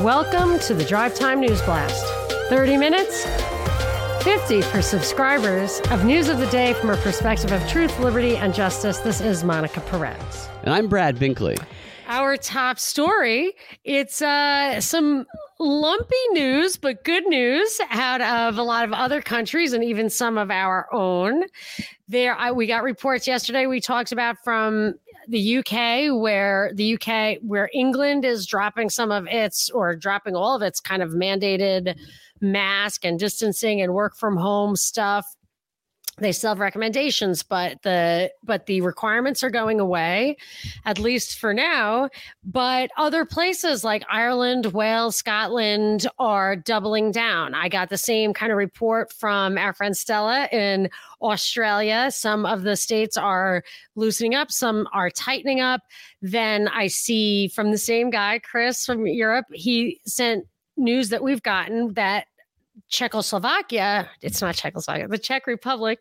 Welcome to the Drive Time News Blast. 30 minutes, 50 for subscribers of news of the day from a perspective of truth, liberty, and justice. This is Monica Perez. And I'm Brad Binkley. Our top story it's uh, some lumpy news, but good news out of a lot of other countries and even some of our own. There, I, we got reports yesterday. We talked about from the UK, where the UK, where England is dropping some of its or dropping all of its kind of mandated mask and distancing and work from home stuff they still have recommendations but the but the requirements are going away at least for now. But other places like ireland wales scotland are doubling down. I got the same kind of report from our friend stella in australia. Some of the states are loosening up some are tightening up. Then i see from the same guy chris from europe he sent news that we've gotten that Czechoslovakia, it's not Czechoslovakia, the Czech Republic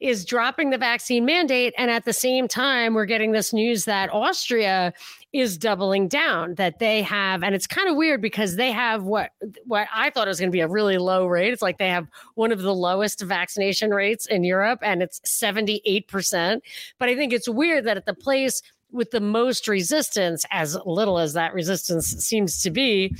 is dropping the vaccine mandate. And at the same time, we're getting this news that Austria is doubling down, that they have, and it's kind of weird because they have what what I thought was going to be a really low rate. It's like they have one of the lowest vaccination rates in Europe, and it's 78%. But I think it's weird that at the place with the most resistance, as little as that resistance seems to be,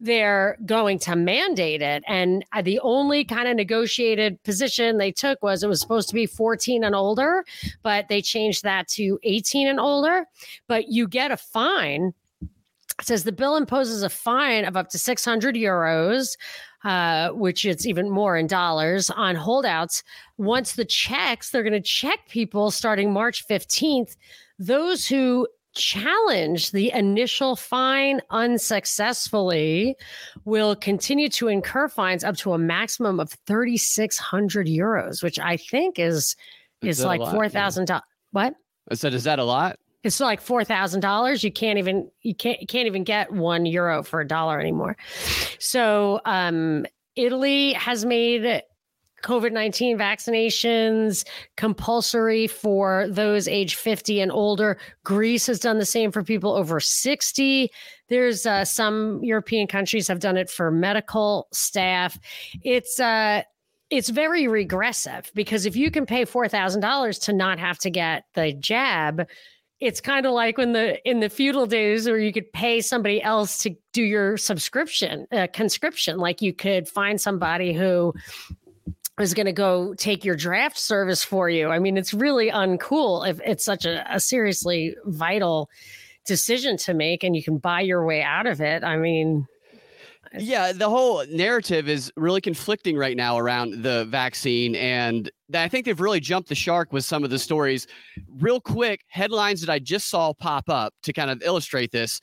they're going to mandate it. And uh, the only kind of negotiated position they took was it was supposed to be 14 and older, but they changed that to 18 and older. But you get a fine. It says the bill imposes a fine of up to 600 euros. Uh, which it's even more in dollars on holdouts. Once the checks, they're going to check people starting March 15th. Those who challenge the initial fine unsuccessfully will continue to incur fines up to a maximum of 3600 euros which i think is is, is like $4000 yeah. what i said is that a lot it's like four thousand dollars. You can't even you can't you can't even get one euro for a dollar anymore. So um, Italy has made COVID 19 vaccinations compulsory for those age 50 and older. Greece has done the same for people over 60. There's uh, some European countries have done it for medical staff. It's, uh, it's very regressive because if you can pay $4,000 to not have to get the jab, it's kind of like when the in the feudal days where you could pay somebody else to do your subscription uh, conscription like you could find somebody who is going to go take your draft service for you. I mean, it's really uncool if it's such a, a, seriously vital decision to make and you can buy your way out of it. I mean, yeah, the whole narrative is really conflicting right now around the vaccine. And I think they've really jumped the shark with some of the stories. Real quick, headlines that I just saw pop up to kind of illustrate this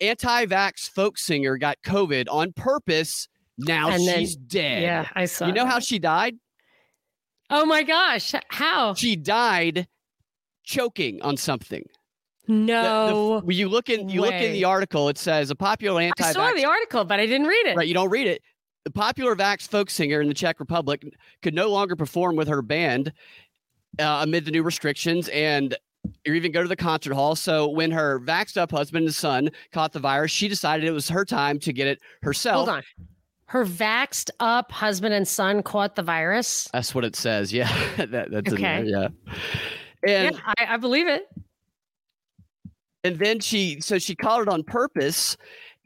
anti vax folk singer got COVID on purpose now and she's then, dead. Yeah, I saw. You know that. how she died? Oh my gosh! How she died choking on something. No, the, the, you look in you way. look in the article. It says a popular anti. I saw the article, but I didn't read it. Right, you don't read it. The popular Vax folk singer in the Czech Republic could no longer perform with her band uh, amid the new restrictions, and or even go to the concert hall. So when her vaxxed up husband and son caught the virus, she decided it was her time to get it herself. Hold on her vaxed up husband and son caught the virus. That's what it says. Yeah, that, that's okay. in there. Yeah, and yeah, I, I believe it. And then she, so she caught it on purpose,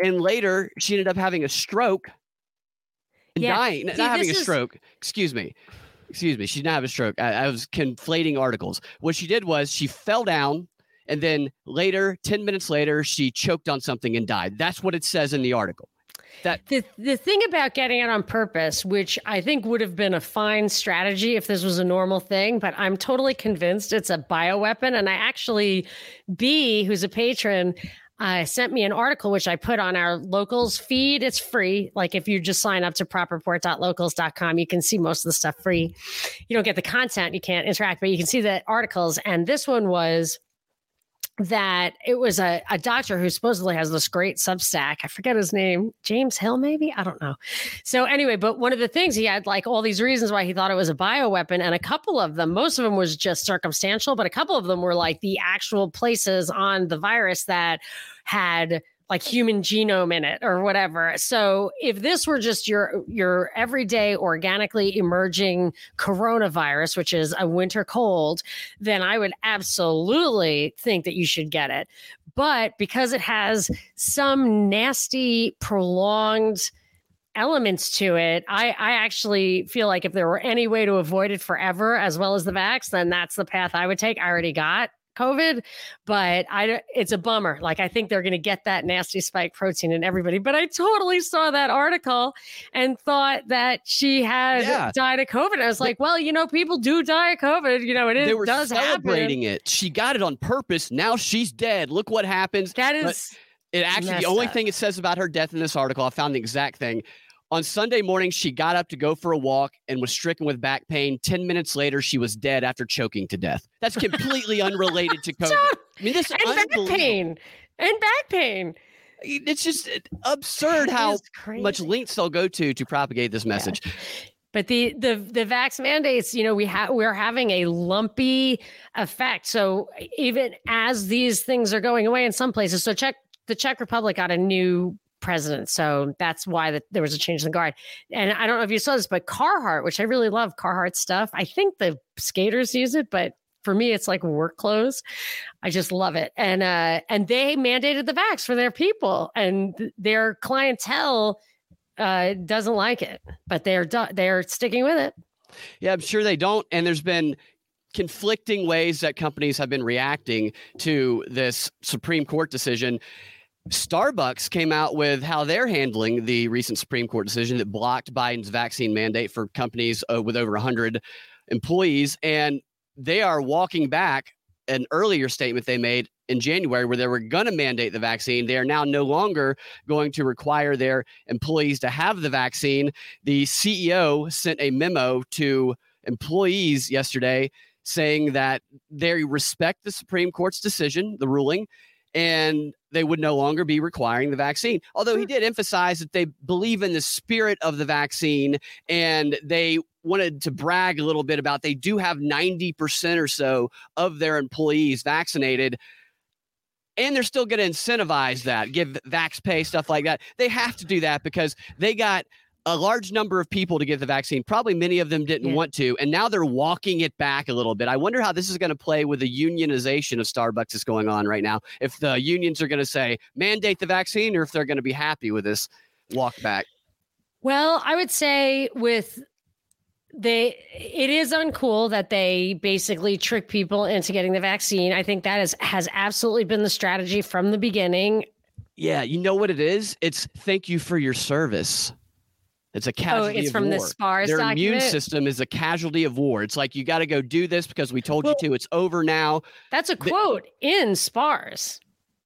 and later she ended up having a stroke and yeah. dying. See, not having a is... stroke. Excuse me. Excuse me. She didn't have a stroke. I, I was conflating articles. What she did was she fell down and then later, 10 minutes later, she choked on something and died. That's what it says in the article. That the the thing about getting it on purpose, which I think would have been a fine strategy if this was a normal thing, but I'm totally convinced it's a bioweapon. And I actually, B, who's a patron, uh, sent me an article which I put on our locals feed. It's free. Like if you just sign up to propreport.locals.com, you can see most of the stuff free. You don't get the content, you can't interact, but you can see the articles. And this one was that it was a, a doctor who supposedly has this great substack. I forget his name, James Hill, maybe? I don't know. So, anyway, but one of the things he had like all these reasons why he thought it was a bioweapon, and a couple of them, most of them was just circumstantial, but a couple of them were like the actual places on the virus that had like human genome in it or whatever. So if this were just your your everyday organically emerging coronavirus, which is a winter cold, then I would absolutely think that you should get it. But because it has some nasty prolonged elements to it. I, I actually feel like if there were any way to avoid it forever, as well as the vax, then that's the path I would take. I already got COVID, but I it's a bummer. Like I think they're going to get that nasty spike protein in everybody. But I totally saw that article and thought that she had yeah. died of COVID. I was like, well, you know, people do die of COVID. You know, it is. They were does celebrating happen. it. She got it on purpose. Now she's dead. Look what happens. That is. But it actually the only up. thing it says about her death in this article, I found the exact thing. On Sunday morning, she got up to go for a walk and was stricken with back pain. 10 minutes later, she was dead after choking to death. That's completely unrelated to COVID. I mean, this and back pain. And back pain. It's just absurd how much lengths they'll go to to propagate this message. Yeah. But the the the vax mandates, you know, we have we're having a lumpy effect. So even as these things are going away in some places, so Czech the Czech Republic got a new president. So that's why the, there was a change in the guard. And I don't know if you saw this, but Carhartt, which I really love Carhartt stuff. I think the skaters use it, but for me, it's like work clothes. I just love it. And uh, and they mandated the vax for their people, and their clientele uh, doesn't like it, but they're they're sticking with it. Yeah, I'm sure they don't. And there's been conflicting ways that companies have been reacting to this Supreme Court decision. Starbucks came out with how they're handling the recent Supreme Court decision that blocked Biden's vaccine mandate for companies uh, with over 100 employees. And they are walking back an earlier statement they made in January where they were going to mandate the vaccine. They are now no longer going to require their employees to have the vaccine. The CEO sent a memo to employees yesterday saying that they respect the Supreme Court's decision, the ruling, and they would no longer be requiring the vaccine. Although he did emphasize that they believe in the spirit of the vaccine and they wanted to brag a little bit about they do have 90% or so of their employees vaccinated and they're still going to incentivize that, give vax pay, stuff like that. They have to do that because they got a large number of people to get the vaccine. Probably many of them didn't yeah. want to, and now they're walking it back a little bit. I wonder how this is going to play with the unionization of Starbucks that's going on right now. If the unions are going to say mandate the vaccine, or if they're going to be happy with this walk back. Well, I would say with they it is uncool that they basically trick people into getting the vaccine. I think that is has absolutely been the strategy from the beginning. Yeah, you know what it is? It's thank you for your service. It's a oh, casualty. Oh, it's from war. the SPARS Their document? immune system is a casualty of war. It's like you got to go do this because we told well, you to. It's over now. That's a quote in SPARS.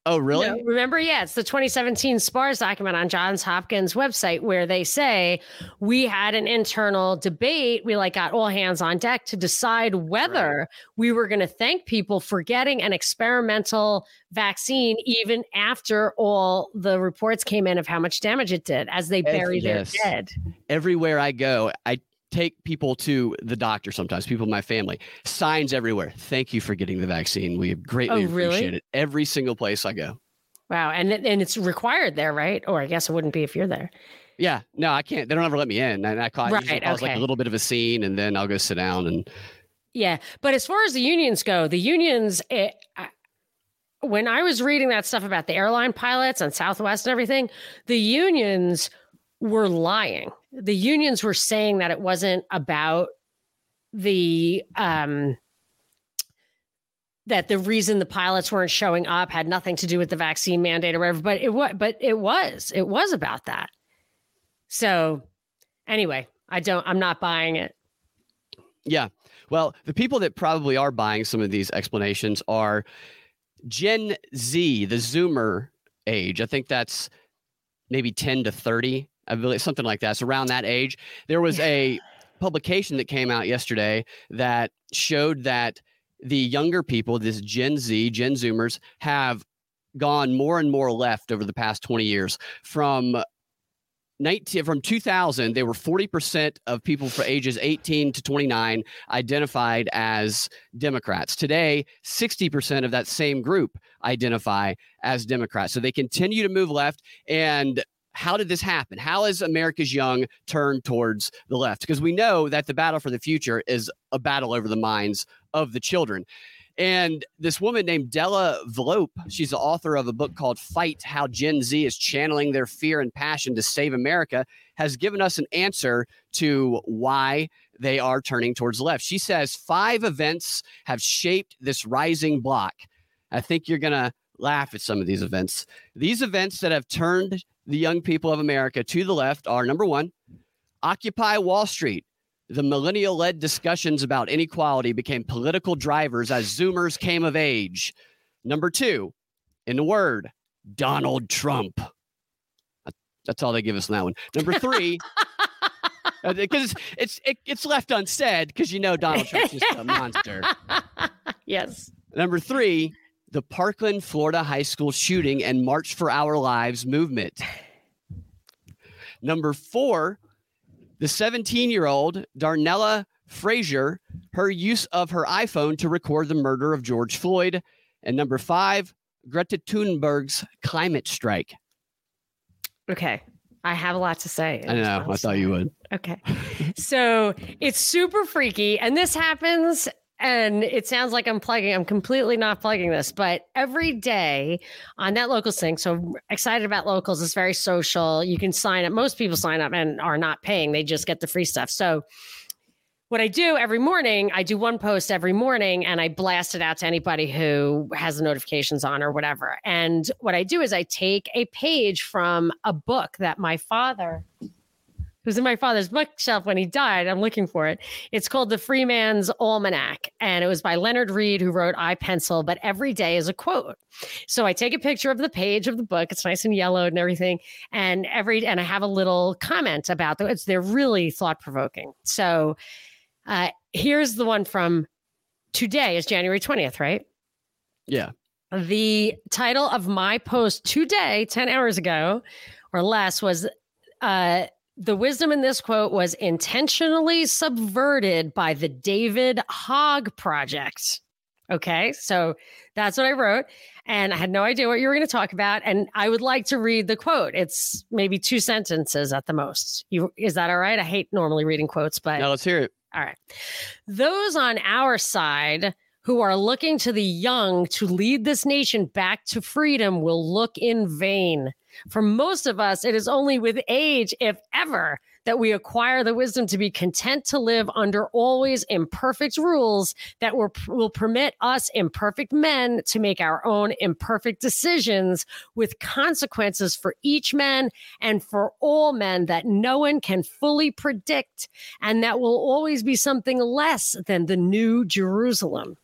Oh, really? You know, remember, yeah, it's the 2017 SPARS document on Johns Hopkins website where they say we had an internal debate. We like got all hands on deck to decide whether right. we were going to thank people for getting an experimental vaccine, even after all the reports came in of how much damage it did as they buried yes. their dead. Everywhere I go, I take people to the doctor sometimes, people in my family. Signs everywhere. Thank you for getting the vaccine. We greatly oh, really? appreciate it. Every single place I go. Wow. And and it's required there, right? Or I guess it wouldn't be if you're there. Yeah. No, I can't. They don't ever let me in. And I call, right, okay. like a little bit of a scene and then I'll go sit down and Yeah. But as far as the unions go, the unions it, I, when I was reading that stuff about the airline pilots and Southwest and everything, the unions were lying. The unions were saying that it wasn't about the um that the reason the pilots weren't showing up had nothing to do with the vaccine mandate or whatever, but it was but it was. It was about that. So anyway, I don't I'm not buying it. Yeah. Well, the people that probably are buying some of these explanations are Gen Z, the Zoomer age. I think that's maybe 10 to 30. I believe something like that. So around that age, there was yeah. a publication that came out yesterday that showed that the younger people, this Gen Z, Gen Zoomers, have gone more and more left over the past 20 years from 19 from 2000 they were 40% of people for ages 18 to 29 identified as democrats today 60% of that same group identify as democrats so they continue to move left and how did this happen how has america's young turned towards the left because we know that the battle for the future is a battle over the minds of the children and this woman named Della Volpe, she's the author of a book called Fight How Gen Z is Channeling Their Fear and Passion to Save America, has given us an answer to why they are turning towards the left. She says five events have shaped this rising block. I think you're going to laugh at some of these events. These events that have turned the young people of America to the left are number one, Occupy Wall Street the millennial led discussions about inequality became political drivers as Zoomers came of age. Number two, in the word, Donald Trump. That's all they give us on that one. Number three, because uh, it's it's, it's left unsaid because you know Donald Trump's just a monster. Yes. Number three, the Parkland, Florida high school shooting and March for Our Lives movement. Number four, the 17 year old Darnella Frazier, her use of her iPhone to record the murder of George Floyd. And number five, Greta Thunberg's climate strike. Okay. I have a lot to say. I know. I thought you would. Okay. so it's super freaky. And this happens and it sounds like I'm plugging. I'm completely not plugging this, but every day on that local thing. So excited about locals. It's very social. You can sign up. Most people sign up and are not paying. They just get the free stuff. So what I do every morning, I do one post every morning and I blast it out to anybody who has the notifications on or whatever. And what I do is I take a page from a book that my father it was in my father's bookshelf when he died. I'm looking for it. It's called The Freeman's Almanac, and it was by Leonard Read, who wrote I Pencil, but every day is a quote. So I take a picture of the page of the book. It's nice and yellowed and everything. And every and I have a little comment about them. It's they're really thought provoking. So uh, here's the one from today is January 20th, right? Yeah. The title of my post today, 10 hours ago or less, was uh the wisdom in this quote was intentionally subverted by the David Hogg Project. Okay, so that's what I wrote. And I had no idea what you were going to talk about. And I would like to read the quote. It's maybe two sentences at the most. You, is that all right? I hate normally reading quotes, but. No, let's hear it. All right. Those on our side who are looking to the young to lead this nation back to freedom will look in vain. For most of us, it is only with age, if ever, that we acquire the wisdom to be content to live under always imperfect rules that will, will permit us imperfect men to make our own imperfect decisions with consequences for each man and for all men that no one can fully predict, and that will always be something less than the new Jerusalem.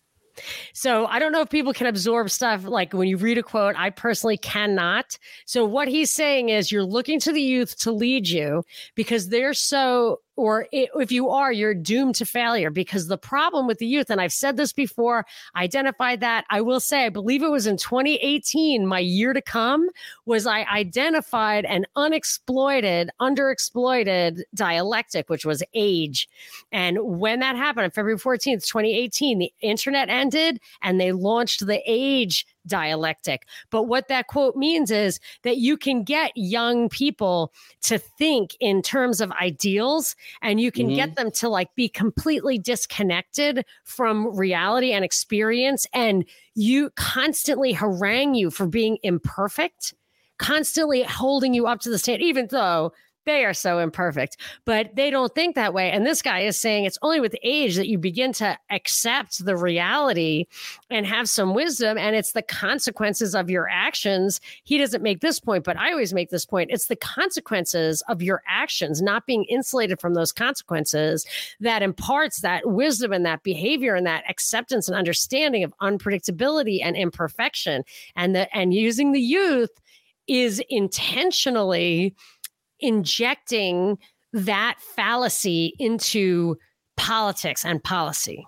So I don't know if people can absorb stuff like when you read a quote. I personally cannot. So what he's saying is you're looking to the youth to lead you because they're so or if you are, you're doomed to failure because the problem with the youth, and I've said this before, identified that. I will say, I believe it was in 2018, my year to come, was I identified an unexploited, underexploited dialectic, which was age. And when that happened on February 14th, 2018, the internet ended and they launched the age dialectic. But what that quote means is that you can get young people to think in terms of ideals and you can mm-hmm. get them to like be completely disconnected from reality and experience and you constantly harangue you for being imperfect constantly holding you up to the standard even though they are so imperfect, but they don't think that way. And this guy is saying it's only with age that you begin to accept the reality and have some wisdom. And it's the consequences of your actions. He doesn't make this point, but I always make this point. It's the consequences of your actions, not being insulated from those consequences, that imparts that wisdom and that behavior and that acceptance and understanding of unpredictability and imperfection. And the and using the youth is intentionally injecting that fallacy into politics and policy.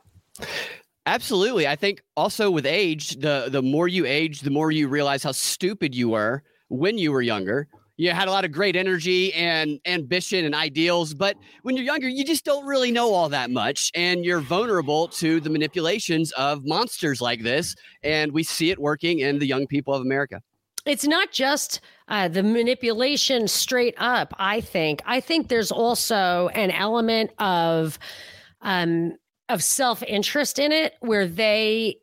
Absolutely. I think also with age, the the more you age, the more you realize how stupid you were when you were younger. you had a lot of great energy and ambition and ideals but when you're younger you just don't really know all that much and you're vulnerable to the manipulations of monsters like this and we see it working in the young people of america it's not just uh, the manipulation straight up i think. I think there's also an element of um, of self-interest in it where they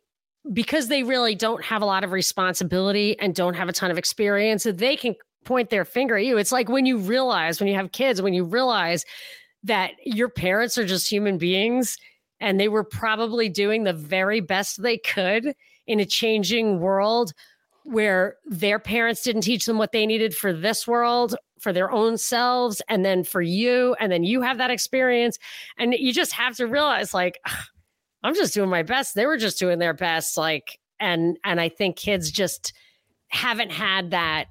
because they really don't have a lot of responsibility and don't have a ton of experience they can point their finger at you. It's like when you realize when you have kids when you realize that your parents are just human beings and they were probably doing the very best they could in a changing world where their parents didn't teach them what they needed for this world for their own selves and then for you and then you have that experience. And you just have to realize like i'm just doing my best. They were just doing their best like and and i think kids just haven't had that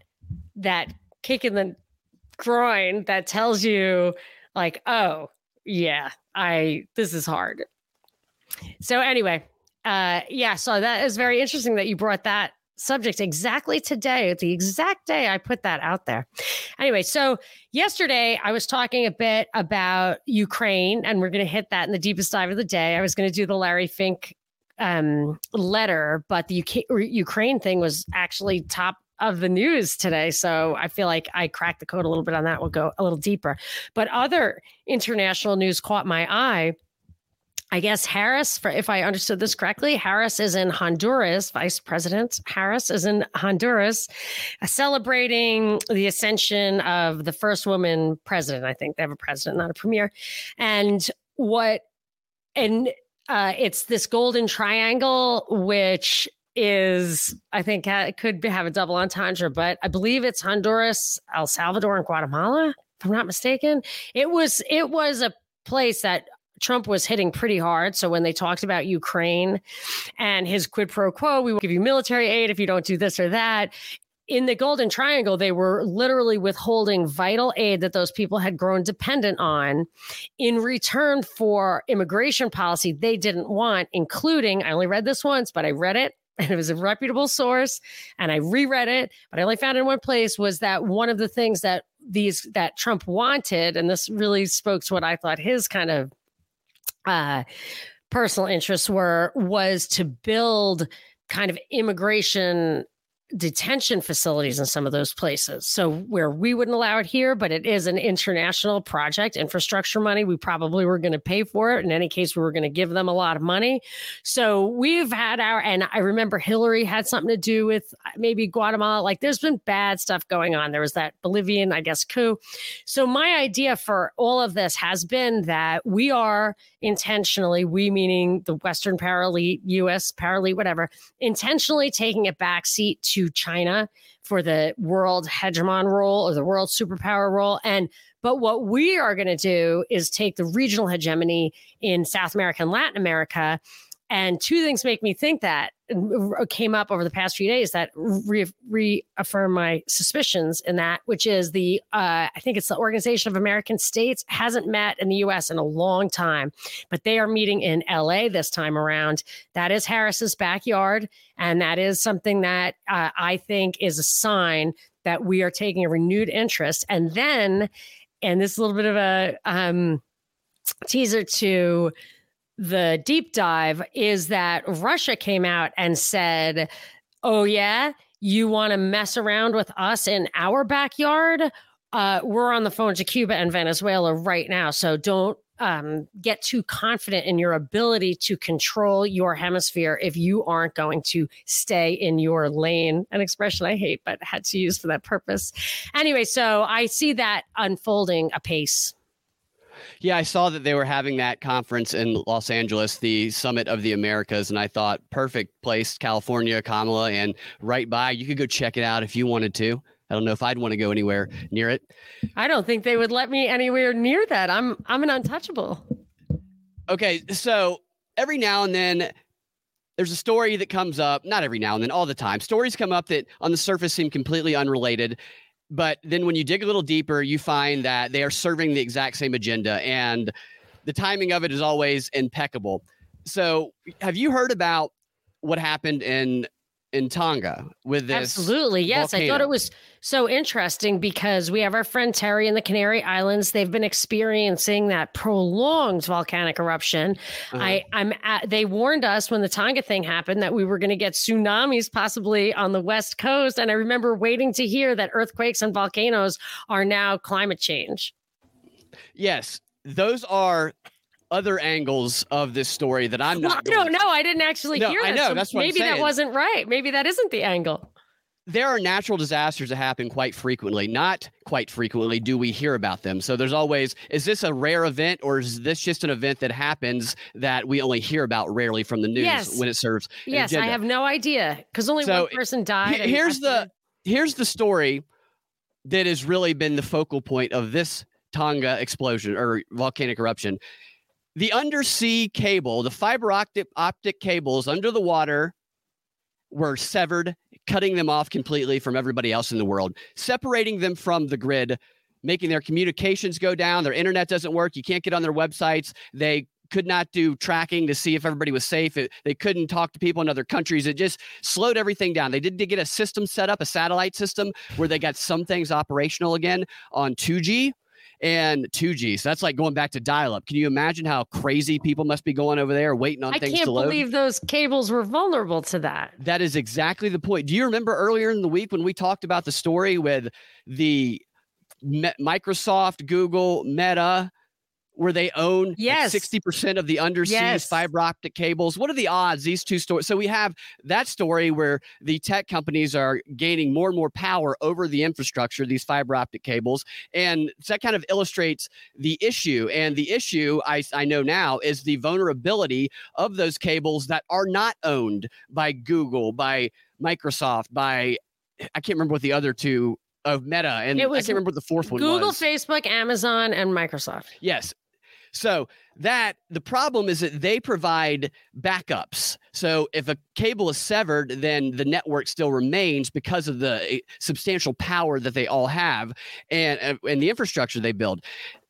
that kick in the groin that tells you like oh yeah i this is hard. So anyway uh yeah so that is very interesting that you brought that subject exactly today, the exact day I put that out there. Anyway, so yesterday I was talking a bit about Ukraine, and we're going to hit that in the deepest dive of the day. I was going to do the Larry Fink um, letter, but the UK, Ukraine thing was actually top of the news today. So I feel like I cracked the code a little bit on that. We'll go a little deeper. But other international news caught my eye. I guess Harris, if I understood this correctly, Harris is in Honduras. Vice President Harris is in Honduras, uh, celebrating the ascension of the first woman president. I think they have a president, not a premier. And what, and uh, it's this golden triangle, which is, I think, uh, could have a double entendre, but I believe it's Honduras, El Salvador, and Guatemala. If I'm not mistaken, it was it was a place that Trump was hitting pretty hard. So when they talked about Ukraine and his quid pro quo, we will give you military aid if you don't do this or that. In the Golden Triangle, they were literally withholding vital aid that those people had grown dependent on in return for immigration policy they didn't want, including, I only read this once, but I read it and it was a reputable source and I reread it, but I only found it in one place was that one of the things that these that Trump wanted, and this really spoke to what I thought his kind of uh, personal interests were was to build kind of immigration detention facilities in some of those places. So where we wouldn't allow it here, but it is an international project, infrastructure money. We probably were going to pay for it. In any case, we were going to give them a lot of money. So we've had our, and I remember Hillary had something to do with uh, maybe Guatemala. Like there's been bad stuff going on. There was that Bolivian, I guess, coup. So my idea for all of this has been that we are intentionally, we meaning the Western paralegal, US paralegal, whatever, intentionally taking a back seat to China for the world hegemon role or the world superpower role. And but what we are going to do is take the regional hegemony in South America and Latin America and two things make me think that came up over the past few days that re- reaffirm my suspicions in that, which is the, uh, I think it's the Organization of American States hasn't met in the US in a long time, but they are meeting in LA this time around. That is Harris's backyard. And that is something that uh, I think is a sign that we are taking a renewed interest. And then, and this is a little bit of a um, teaser to, the deep dive is that Russia came out and said, Oh, yeah, you want to mess around with us in our backyard? Uh, we're on the phone to Cuba and Venezuela right now. So don't um, get too confident in your ability to control your hemisphere if you aren't going to stay in your lane. An expression I hate, but had to use for that purpose. Anyway, so I see that unfolding apace. Yeah, I saw that they were having that conference in Los Angeles, the Summit of the Americas, and I thought perfect place, California, Kamala, and right by. You could go check it out if you wanted to. I don't know if I'd want to go anywhere near it. I don't think they would let me anywhere near that. I'm I'm an untouchable. Okay, so every now and then there's a story that comes up, not every now and then, all the time. Stories come up that on the surface seem completely unrelated but then when you dig a little deeper, you find that they are serving the exact same agenda, and the timing of it is always impeccable. So, have you heard about what happened in in Tonga with this. Absolutely. Yes. Volcano. I thought it was so interesting because we have our friend Terry in the Canary Islands. They've been experiencing that prolonged volcanic eruption. Uh-huh. I, I'm at, they warned us when the Tonga thing happened that we were going to get tsunamis possibly on the West Coast. And I remember waiting to hear that earthquakes and volcanoes are now climate change. Yes. Those are other angles of this story that I'm not. Well, I don't. I didn't actually no, hear that. I know. So that's what maybe that wasn't right. Maybe that isn't the angle. There are natural disasters that happen quite frequently. Not quite frequently do we hear about them. So there's always is this a rare event or is this just an event that happens that we only hear about rarely from the news yes. when it serves? Yes, I have no idea because only so one person died. Here's the here's the story that has really been the focal point of this Tonga explosion or volcanic eruption the undersea cable, the fiber optic, optic cables under the water were severed, cutting them off completely from everybody else in the world, separating them from the grid, making their communications go down. Their internet doesn't work. You can't get on their websites. They could not do tracking to see if everybody was safe. It, they couldn't talk to people in other countries. It just slowed everything down. They did get a system set up, a satellite system, where they got some things operational again on 2G and 2G. So that's like going back to dial up. Can you imagine how crazy people must be going over there waiting on I things to load? I can't believe those cables were vulnerable to that. That is exactly the point. Do you remember earlier in the week when we talked about the story with the Microsoft, Google, Meta, where they own yes. like 60% of the undersea yes. fiber optic cables. What are the odds these two stories? So we have that story where the tech companies are gaining more and more power over the infrastructure, these fiber optic cables. And that kind of illustrates the issue. And the issue I, I know now is the vulnerability of those cables that are not owned by Google, by Microsoft, by I can't remember what the other two of Meta, and it was I can't remember what the fourth one Google, was. Facebook, Amazon, and Microsoft. Yes, so that the problem is that they provide backups. So if a cable is severed, then the network still remains because of the eh, substantial power that they all have and uh, and the infrastructure they build.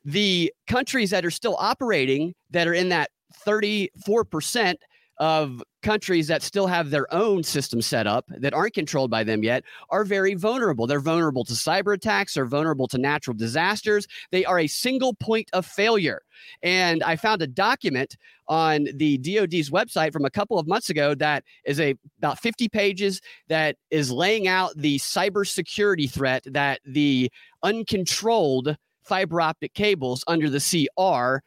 The countries that are still operating that are in that 34% of countries that still have their own system set up that aren't controlled by them yet are very vulnerable. They're vulnerable to cyber attacks, they're vulnerable to natural disasters. They are a single point of failure. And I found a document on the DoD's website from a couple of months ago that is a about 50 pages that is laying out the cybersecurity threat that the uncontrolled fiber optic cables under the sea are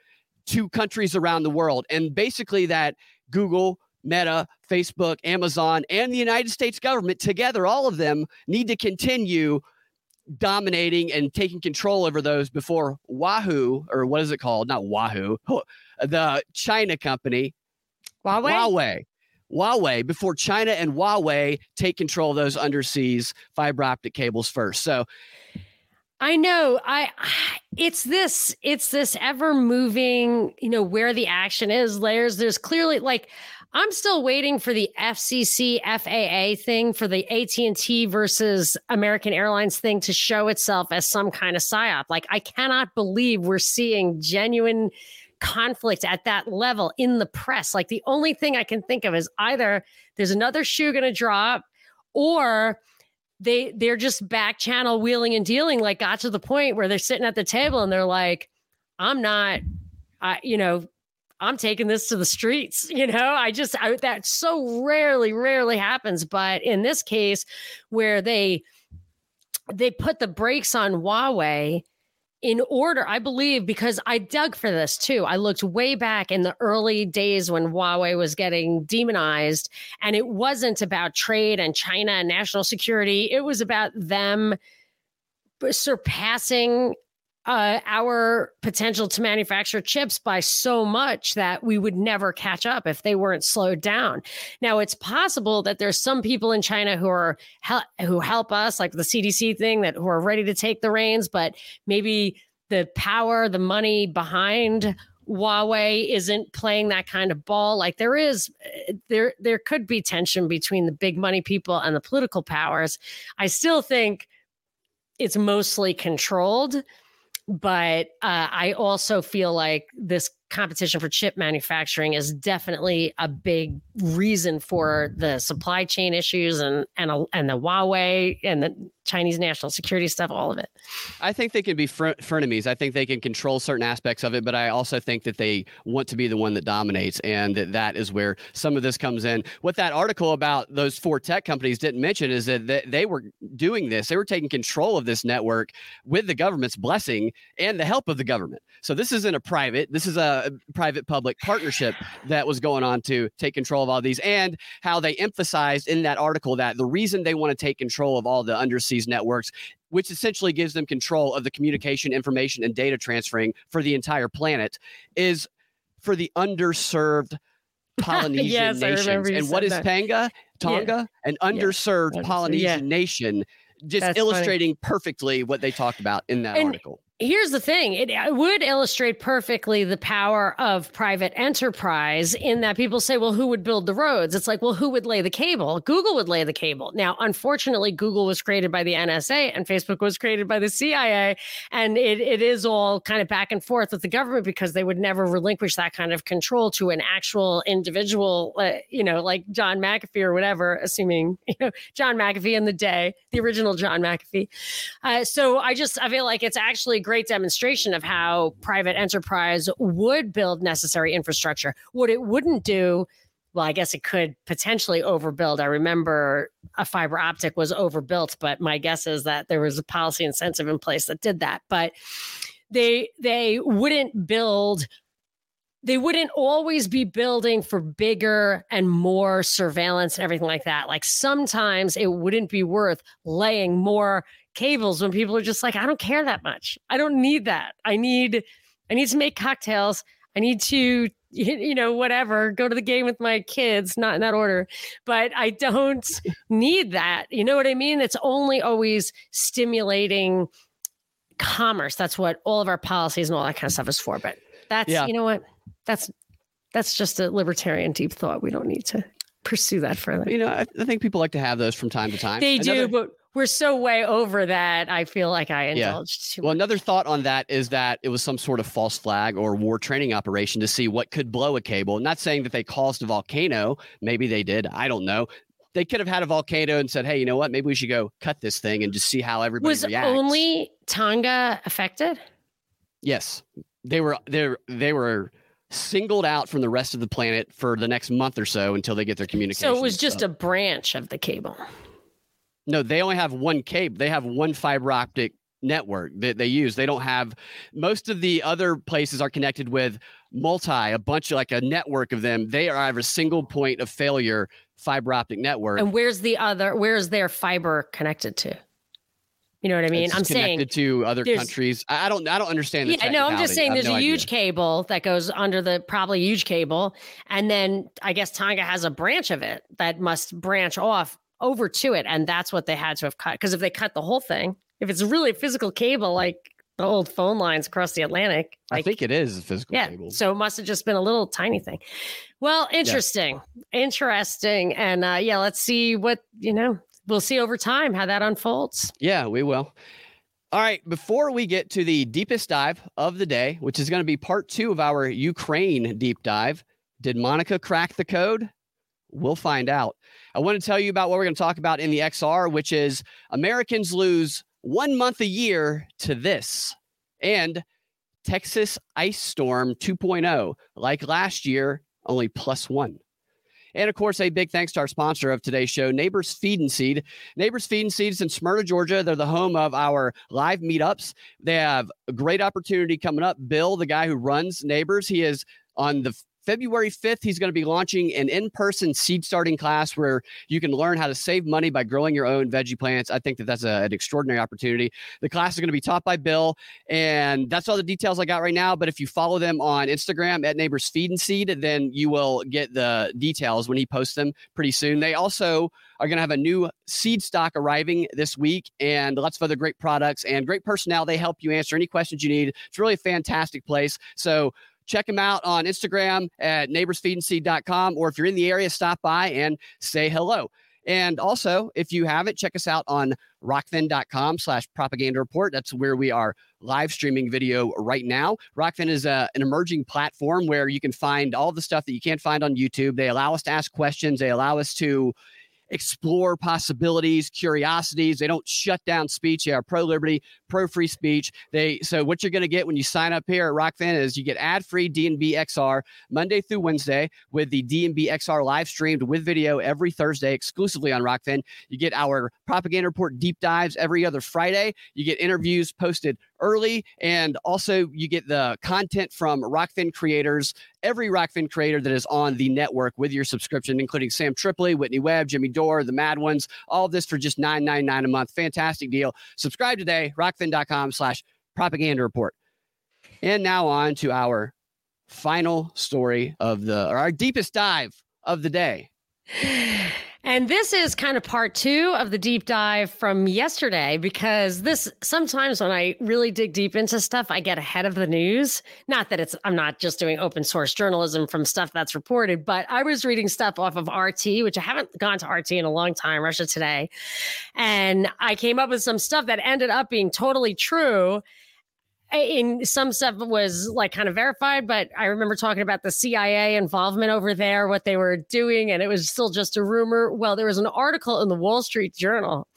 to countries around the world. And basically that Google, Meta, Facebook, Amazon, and the United States government together, all of them need to continue dominating and taking control over those before Wahoo, or what is it called? Not Wahoo, the China company, Huawei. Huawei. Huawei before China and Huawei take control of those underseas fiber optic cables first. So I know. I it's this it's this ever moving, you know, where the action is layers. There's clearly like I'm still waiting for the FCC FAA thing for the AT&T versus American Airlines thing to show itself as some kind of psyop. Like I cannot believe we're seeing genuine conflict at that level in the press. Like the only thing I can think of is either there's another shoe going to drop or they they're just back channel wheeling and dealing like got to the point where they're sitting at the table and they're like i'm not i you know i'm taking this to the streets you know i just I, that so rarely rarely happens but in this case where they they put the brakes on huawei in order, I believe, because I dug for this too. I looked way back in the early days when Huawei was getting demonized, and it wasn't about trade and China and national security. It was about them surpassing uh, our potential to manufacture chips by so much that we would never catch up if they weren't slowed down. Now, it's possible that there's some people in China who are who help us, like the CDC thing, that who are ready to take the reins, but maybe the power, the money behind Huawei isn't playing that kind of ball. Like there is, there there could be tension between the big money people and the political powers. I still think it's mostly controlled but uh, I also feel like this competition for chip manufacturing is definitely a big reason for the supply chain issues and and and the Huawei and the Chinese national security stuff, all of it. I think they can be fr- frenemies. I think they can control certain aspects of it, but I also think that they want to be the one that dominates, and that that is where some of this comes in. What that article about those four tech companies didn't mention is that they, they were doing this. They were taking control of this network with the government's blessing and the help of the government. So this isn't a private. This is a private public partnership that was going on to take control of all these, and how they emphasized in that article that the reason they want to take control of all the undersea these networks which essentially gives them control of the communication, information, and data transferring for the entire planet, is for the underserved Polynesian yes, nations. And what is that. Tonga? Tonga, yeah. an underserved yeah. Polynesian yeah. nation, just That's illustrating funny. perfectly what they talked about in that and, article here's the thing. It, would illustrate perfectly the power of private enterprise in that people say well who would build the roads? It's like well who would lay the cable? Google would lay the cable. Now unfortunately google was created by the nsa and facebook was created by the cia and it, it is all kind of back and forth with the government because they would never relinquish that kind of control to an actual individual uh, you know like john mcafee or whatever assuming you know john mcafee in the day the original john mcafee. Uh, so i just i feel like it's actually great demonstration of how private enterprise would build necessary infrastructure. What it wouldn't do, well, I guess it could potentially overbuild. I remember a fiber optic was overbuilt, but my guess is that there was a policy incentive in place that did that. But they they wouldn't build they wouldn't always be building for bigger and more surveillance and everything like that. Like sometimes it wouldn't be worth laying more cables when people are just like, I don't care that much. I don't need that. I need, I need to make cocktails. I need to, you know, whatever, go to the game with my kids, not in that order, but I don't need that. You know what I mean? It's only always stimulating commerce. That's what all of our policies and all that kind of stuff is for. But that's, yeah. you know what? That's, that's just a libertarian deep thought. We don't need to pursue that further. You know, I, I, think people like to have those from time to time. They Another, do, but we're so way over that I feel like I indulged yeah. too. Well, another thought on that is that it was some sort of false flag or war training operation to see what could blow a cable. Not saying that they caused a volcano. Maybe they did. I don't know. They could have had a volcano and said, "Hey, you know what? Maybe we should go cut this thing and just see how everybody was reacts." only Tonga affected? Yes, they were. They they were singled out from the rest of the planet for the next month or so until they get their communication. So it was just a branch of the cable. No, they only have one cable. They have one fiber optic network that they use. They don't have most of the other places are connected with multi, a bunch of like a network of them. They are have a single point of failure fiber optic network. And where's the other where's their fiber connected to? You know what I mean? It's I'm saying. connected saying to other countries. I don't. I don't understand. yeah, no. I'm just saying there's no a huge idea. cable that goes under the probably huge cable, and then I guess Tonga has a branch of it that must branch off over to it. And that's what they had to have cut. Because if they cut the whole thing, if it's really a physical cable, like the old phone lines across the Atlantic. Like, I think it is a physical yeah, cable. So it must have just been a little tiny thing. Well, interesting. Yeah. Interesting. And uh, yeah, let's see what, you know, we'll see over time how that unfolds. Yeah, we will. All right, before we get to the deepest dive of the day, which is going to be part two of our Ukraine deep dive, did Monica crack the code? We'll find out. I want to tell you about what we're going to talk about in the XR, which is Americans lose one month a year to this and Texas ice storm 2.0, like last year, only plus one. And of course, a big thanks to our sponsor of today's show, Neighbors Feed and Seed. Neighbors Feed and Seed is in Smyrna, Georgia. They're the home of our live meetups. They have a great opportunity coming up. Bill, the guy who runs Neighbors, he is on the February 5th, he's going to be launching an in person seed starting class where you can learn how to save money by growing your own veggie plants. I think that that's a, an extraordinary opportunity. The class is going to be taught by Bill, and that's all the details I got right now. But if you follow them on Instagram at Neighbors Feed and Seed, then you will get the details when he posts them pretty soon. They also are going to have a new seed stock arriving this week and lots of other great products and great personnel. They help you answer any questions you need. It's really a fantastic place. So check them out on Instagram at neighborsfeedandseed.com. Or if you're in the area, stop by and say hello. And also, if you haven't, check us out on rokfin.com slash propaganda report. That's where we are live streaming video right now. Rokfin is a, an emerging platform where you can find all the stuff that you can't find on YouTube. They allow us to ask questions. They allow us to explore possibilities, curiosities. They don't shut down speech. They are pro liberty, pro free speech. They so what you're going to get when you sign up here at Rokfin is you get ad free DNB XR Monday through Wednesday with the DNB XR live streamed with video every Thursday exclusively on Rokfin. You get our propaganda report deep dives every other Friday. You get interviews posted early, and also you get the content from Rokfin creators every Rokfin creator that is on the network with your subscription, including Sam Tripoli, Whitney Webb, Jimmy Dore, the Mad Ones, all of this for just $9.99 a month. Fantastic deal. Subscribe today, rokfin.com slash propaganda report. And now on to our final story of the, or our deepest dive of the day. And this is kind of part two of the deep dive from yesterday because this sometimes when I really dig deep into stuff, I get ahead of the news. Not that it's, I'm not just doing open source journalism from stuff that's reported, but I was reading stuff off of RT, which I haven't gone to RT in a long time, Russia Today. And I came up with some stuff that ended up being totally true in some stuff was like kind of verified, but I remember talking about the CIA involvement over there, what they were doing, and it was still just a rumor. Well, there was an article in the Wall Street Journal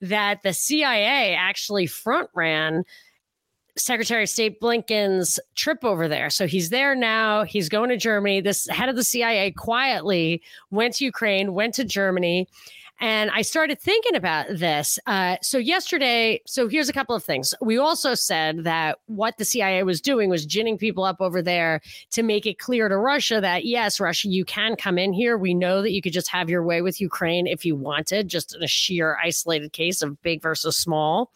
that the CIA actually front ran Secretary of State Blinken's trip over there. So he's there now. He's going to Germany. This head of the CIA quietly went to Ukraine, went to Germany and I started thinking about this. Uh, so, yesterday, so here's a couple of things. We also said that what the CIA was doing was ginning people up over there to make it clear to Russia that, yes, Russia, you can come in here. We know that you could just have your way with Ukraine if you wanted, just in a sheer isolated case of big versus small.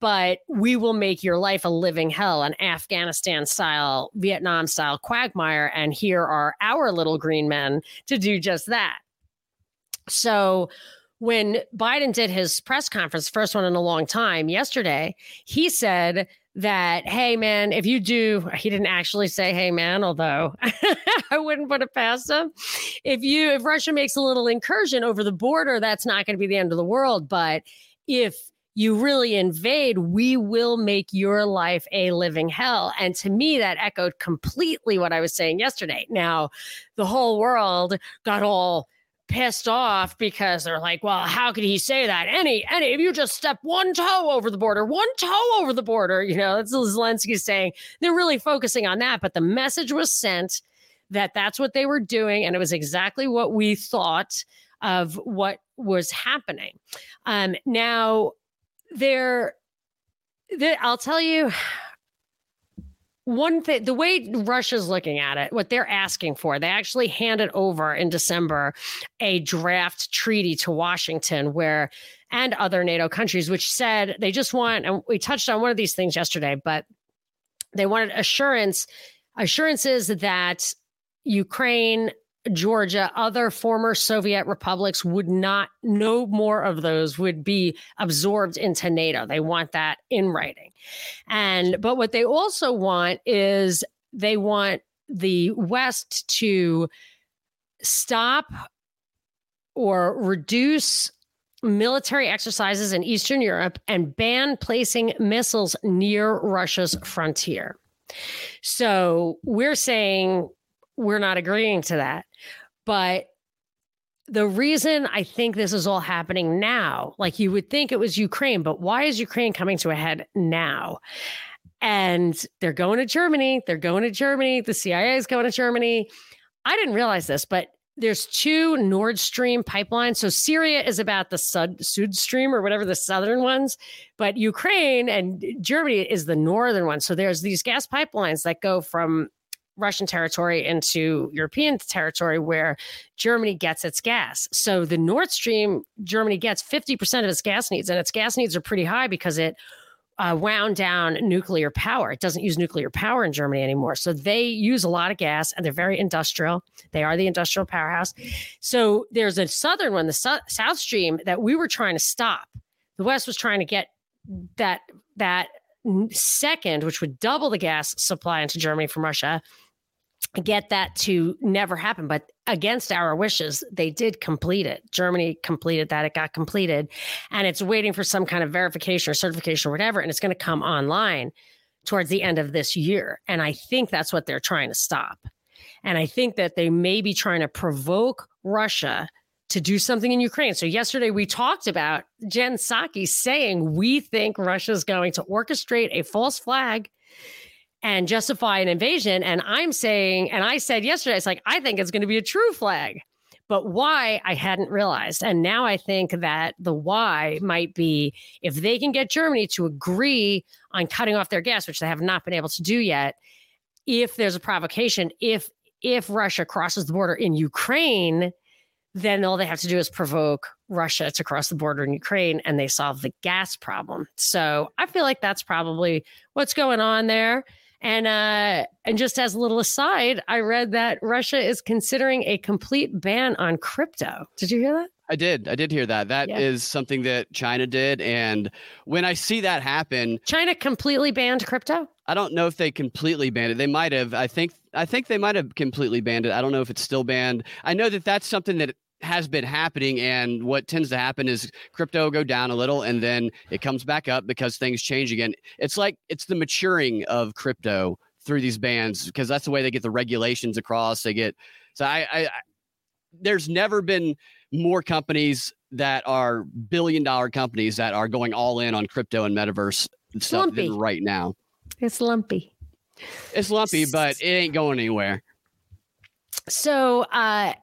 But we will make your life a living hell, an Afghanistan style, Vietnam style quagmire. And here are our little green men to do just that. So when Biden did his press conference, first one in a long time yesterday, he said that, hey, man, if you do, he didn't actually say, hey, man, although I wouldn't put it past him. If you, if Russia makes a little incursion over the border, that's not going to be the end of the world. But if you really invade, we will make your life a living hell. And to me, that echoed completely what I was saying yesterday. Now, the whole world got all pissed off because they're like, well, how could he say that? Any, any, if you just step one toe over the border, one toe over the border, you know, that's Zelensky saying. They're really focusing on that. But the message was sent that that's what they were doing. And it was exactly what we thought of what was happening. Um, now, there, I'll tell you, one thing the way russia's looking at it what they're asking for they actually handed over in december a draft treaty to washington where and other nato countries which said they just want and we touched on one of these things yesterday but they wanted assurance assurances that ukraine Georgia, other former Soviet republics would not, no more of those would be absorbed into NATO. They want that in writing. And, but what they also want is they want the West to stop or reduce military exercises in Eastern Europe and ban placing missiles near Russia's frontier. So we're saying we're not agreeing to that. But the reason I think this is all happening now, like you would think it was Ukraine, but why is Ukraine coming to a head now? And they're going to Germany. They're going to Germany. The CIA is going to Germany. I didn't realize this, but there's two Nord Stream pipelines. So Syria is about the Sud, Sud Stream or whatever the southern ones, but Ukraine and Germany is the northern one. So there's these gas pipelines that go from Russian territory into European territory where Germany gets its gas. So the Nord Stream, Germany gets 50% of its gas needs, and its gas needs are pretty high because it uh, wound down nuclear power. It doesn't use nuclear power in Germany anymore. So they use a lot of gas and they're very industrial. They are the industrial powerhouse. So there's a southern one, the South Stream, that we were trying to stop. The West was trying to get that that second, which would double the gas supply into Germany from Russia get that to never happen. But against our wishes, they did complete it. Germany completed that. It got completed. And it's waiting for some kind of verification or certification or whatever. And it's going to come online towards the end of this year. And I think that's what they're trying to stop. And I think that they may be trying to provoke Russia to do something in Ukraine. So yesterday we talked about Jen Psaki saying we think Russia is going to orchestrate a false flag and justify an invasion. And I'm saying, and I said yesterday, it's like, I think it's going to be a true flag. But why I hadn't realized. And now I think that the why might be if they can get Germany to agree on cutting off their gas, which they have not been able to do yet, if there's a provocation, if if Russia crosses the border in Ukraine, then all they have to do is provoke Russia to cross the border in Ukraine and they solve the gas problem. So I feel like that's probably what's going on there. And uh, and just as a little aside, I read that Russia is considering a complete ban on crypto. Did you hear that? I did. I did hear that. That yeah. is something that China did. And when I see that happen, China completely banned crypto. I don't know if they completely banned it. They might have. I think. I think they might have completely banned it. I don't know if it's still banned. I know that that's something that has been happening and what tends to happen is crypto go down a little and then it comes back up because things change again. It's like it's the maturing of crypto through these bans because that's the way they get the regulations across. They get so I, I, I there's never been more companies that are billion dollar companies that are going all in on crypto and metaverse stuff lumpy. right now. It's lumpy. It's lumpy but it ain't going anywhere. So uh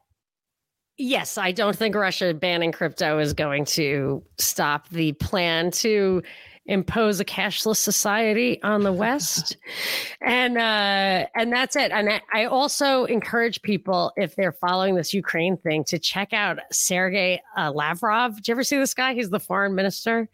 Yes, I don't think Russia banning crypto is going to stop the plan to impose a cashless society on the West, and uh, and that's it. And I, I, also encourage people if they're following this Ukraine thing to check out Sergei uh, Lavrov. Did you ever see this guy? He's the foreign minister.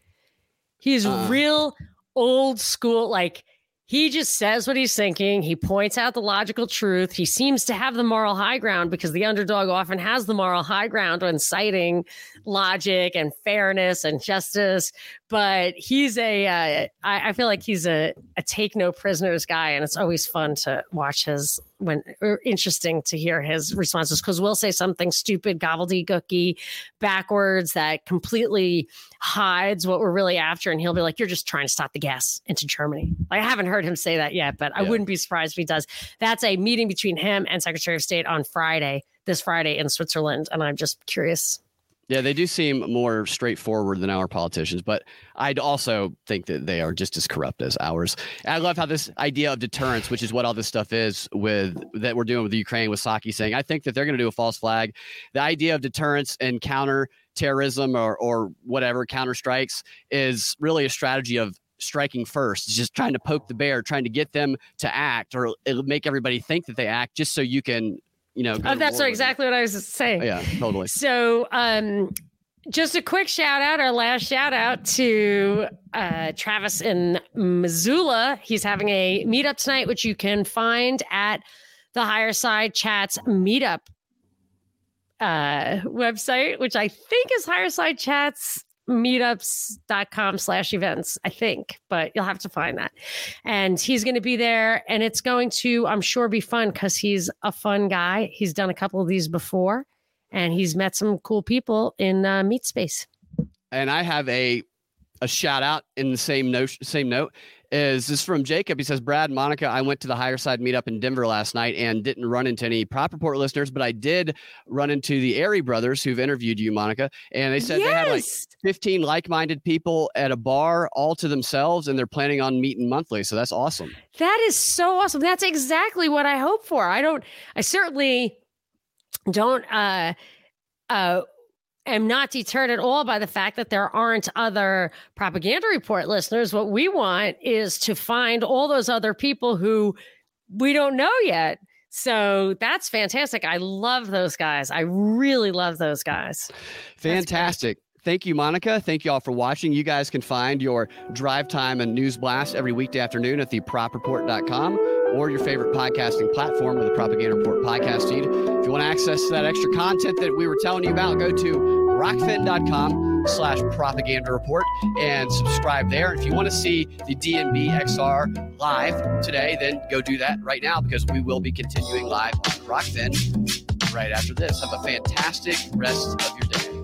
He's uh. real old school, like he just says what he's thinking. He points out the logical truth. He seems to have the moral high ground because the underdog often has the moral high ground when citing logic and fairness and justice but he's a. Uh, I, I feel like he's a, a take no prisoners guy, and it's always fun to watch his when or interesting to hear his responses because we'll say something stupid, gobbledygooky, backwards that completely hides what we're really after, and he'll be like, "You're just trying to stop the gas into Germany." Like, I haven't heard him say that yet, but yeah. I wouldn't be surprised if he does. That's a meeting between him and Secretary of State on Friday, this Friday in Switzerland, and I'm just curious yeah, they do seem more straightforward than our politicians, but I'd also think that they are just as corrupt as ours. And I love how this idea of deterrence, which is what all this stuff is with that we're doing with the Ukraine with Psaki saying, I think that they're going to do a false flag. The idea of deterrence and counter terrorism or or whatever counter strikes is really a strategy of striking first. Just trying to poke the bear, trying to get them to act or uh, make everybody think that they act just so you can you know. Oh, that's exactly what I was saying. yeah, totally. So, um, just a quick shout out, our last shout out to uh, Travis in Missoula. He's having a meetup tonight, which you can find at the Higher Side Chats meetup uh, website, which I think is Higher Side Chats meetups.com slash events, I think, but you'll have to find that. And he's going to be there and it's going to, I'm sure, be fun because he's a fun guy. He's done a couple of these before and he's met some cool people in uh, Meet Space. And I have a a shout out in the same note same note is this from Jacob. He says, Brad, Monica, I went to the higher side meetup in Denver last night and didn't run into any Prop Report listeners, but I did run into the Airy brothers who've interviewed you, Monica. And they said yes. they had like 15 like minded people at a bar all to themselves and they're planning on meeting monthly. So that's awesome. That is so awesome. That's exactly what I hope for. I don't, I certainly don't, uh, uh, am not deterred at all by the fact that there aren't other propaganda report listeners. What we want is to find all those other people who we don't know yet. So that's fantastic. I love those guys. I really love those guys. Fantastic. Thank you, Monica. Thank you all for watching. You guys can find your drive time and news blast every weekday afternoon at thepropreport.com or your favorite podcasting platform with the Propaganda Report podcast feed. If you want to access that extra content that we were telling you about, go to rokfin.com slash propaganda report and subscribe there. If you want to see the DNB XR live today, then go do that right now because we will be continuing live on Rokfin right after this. Have a fantastic rest of your day.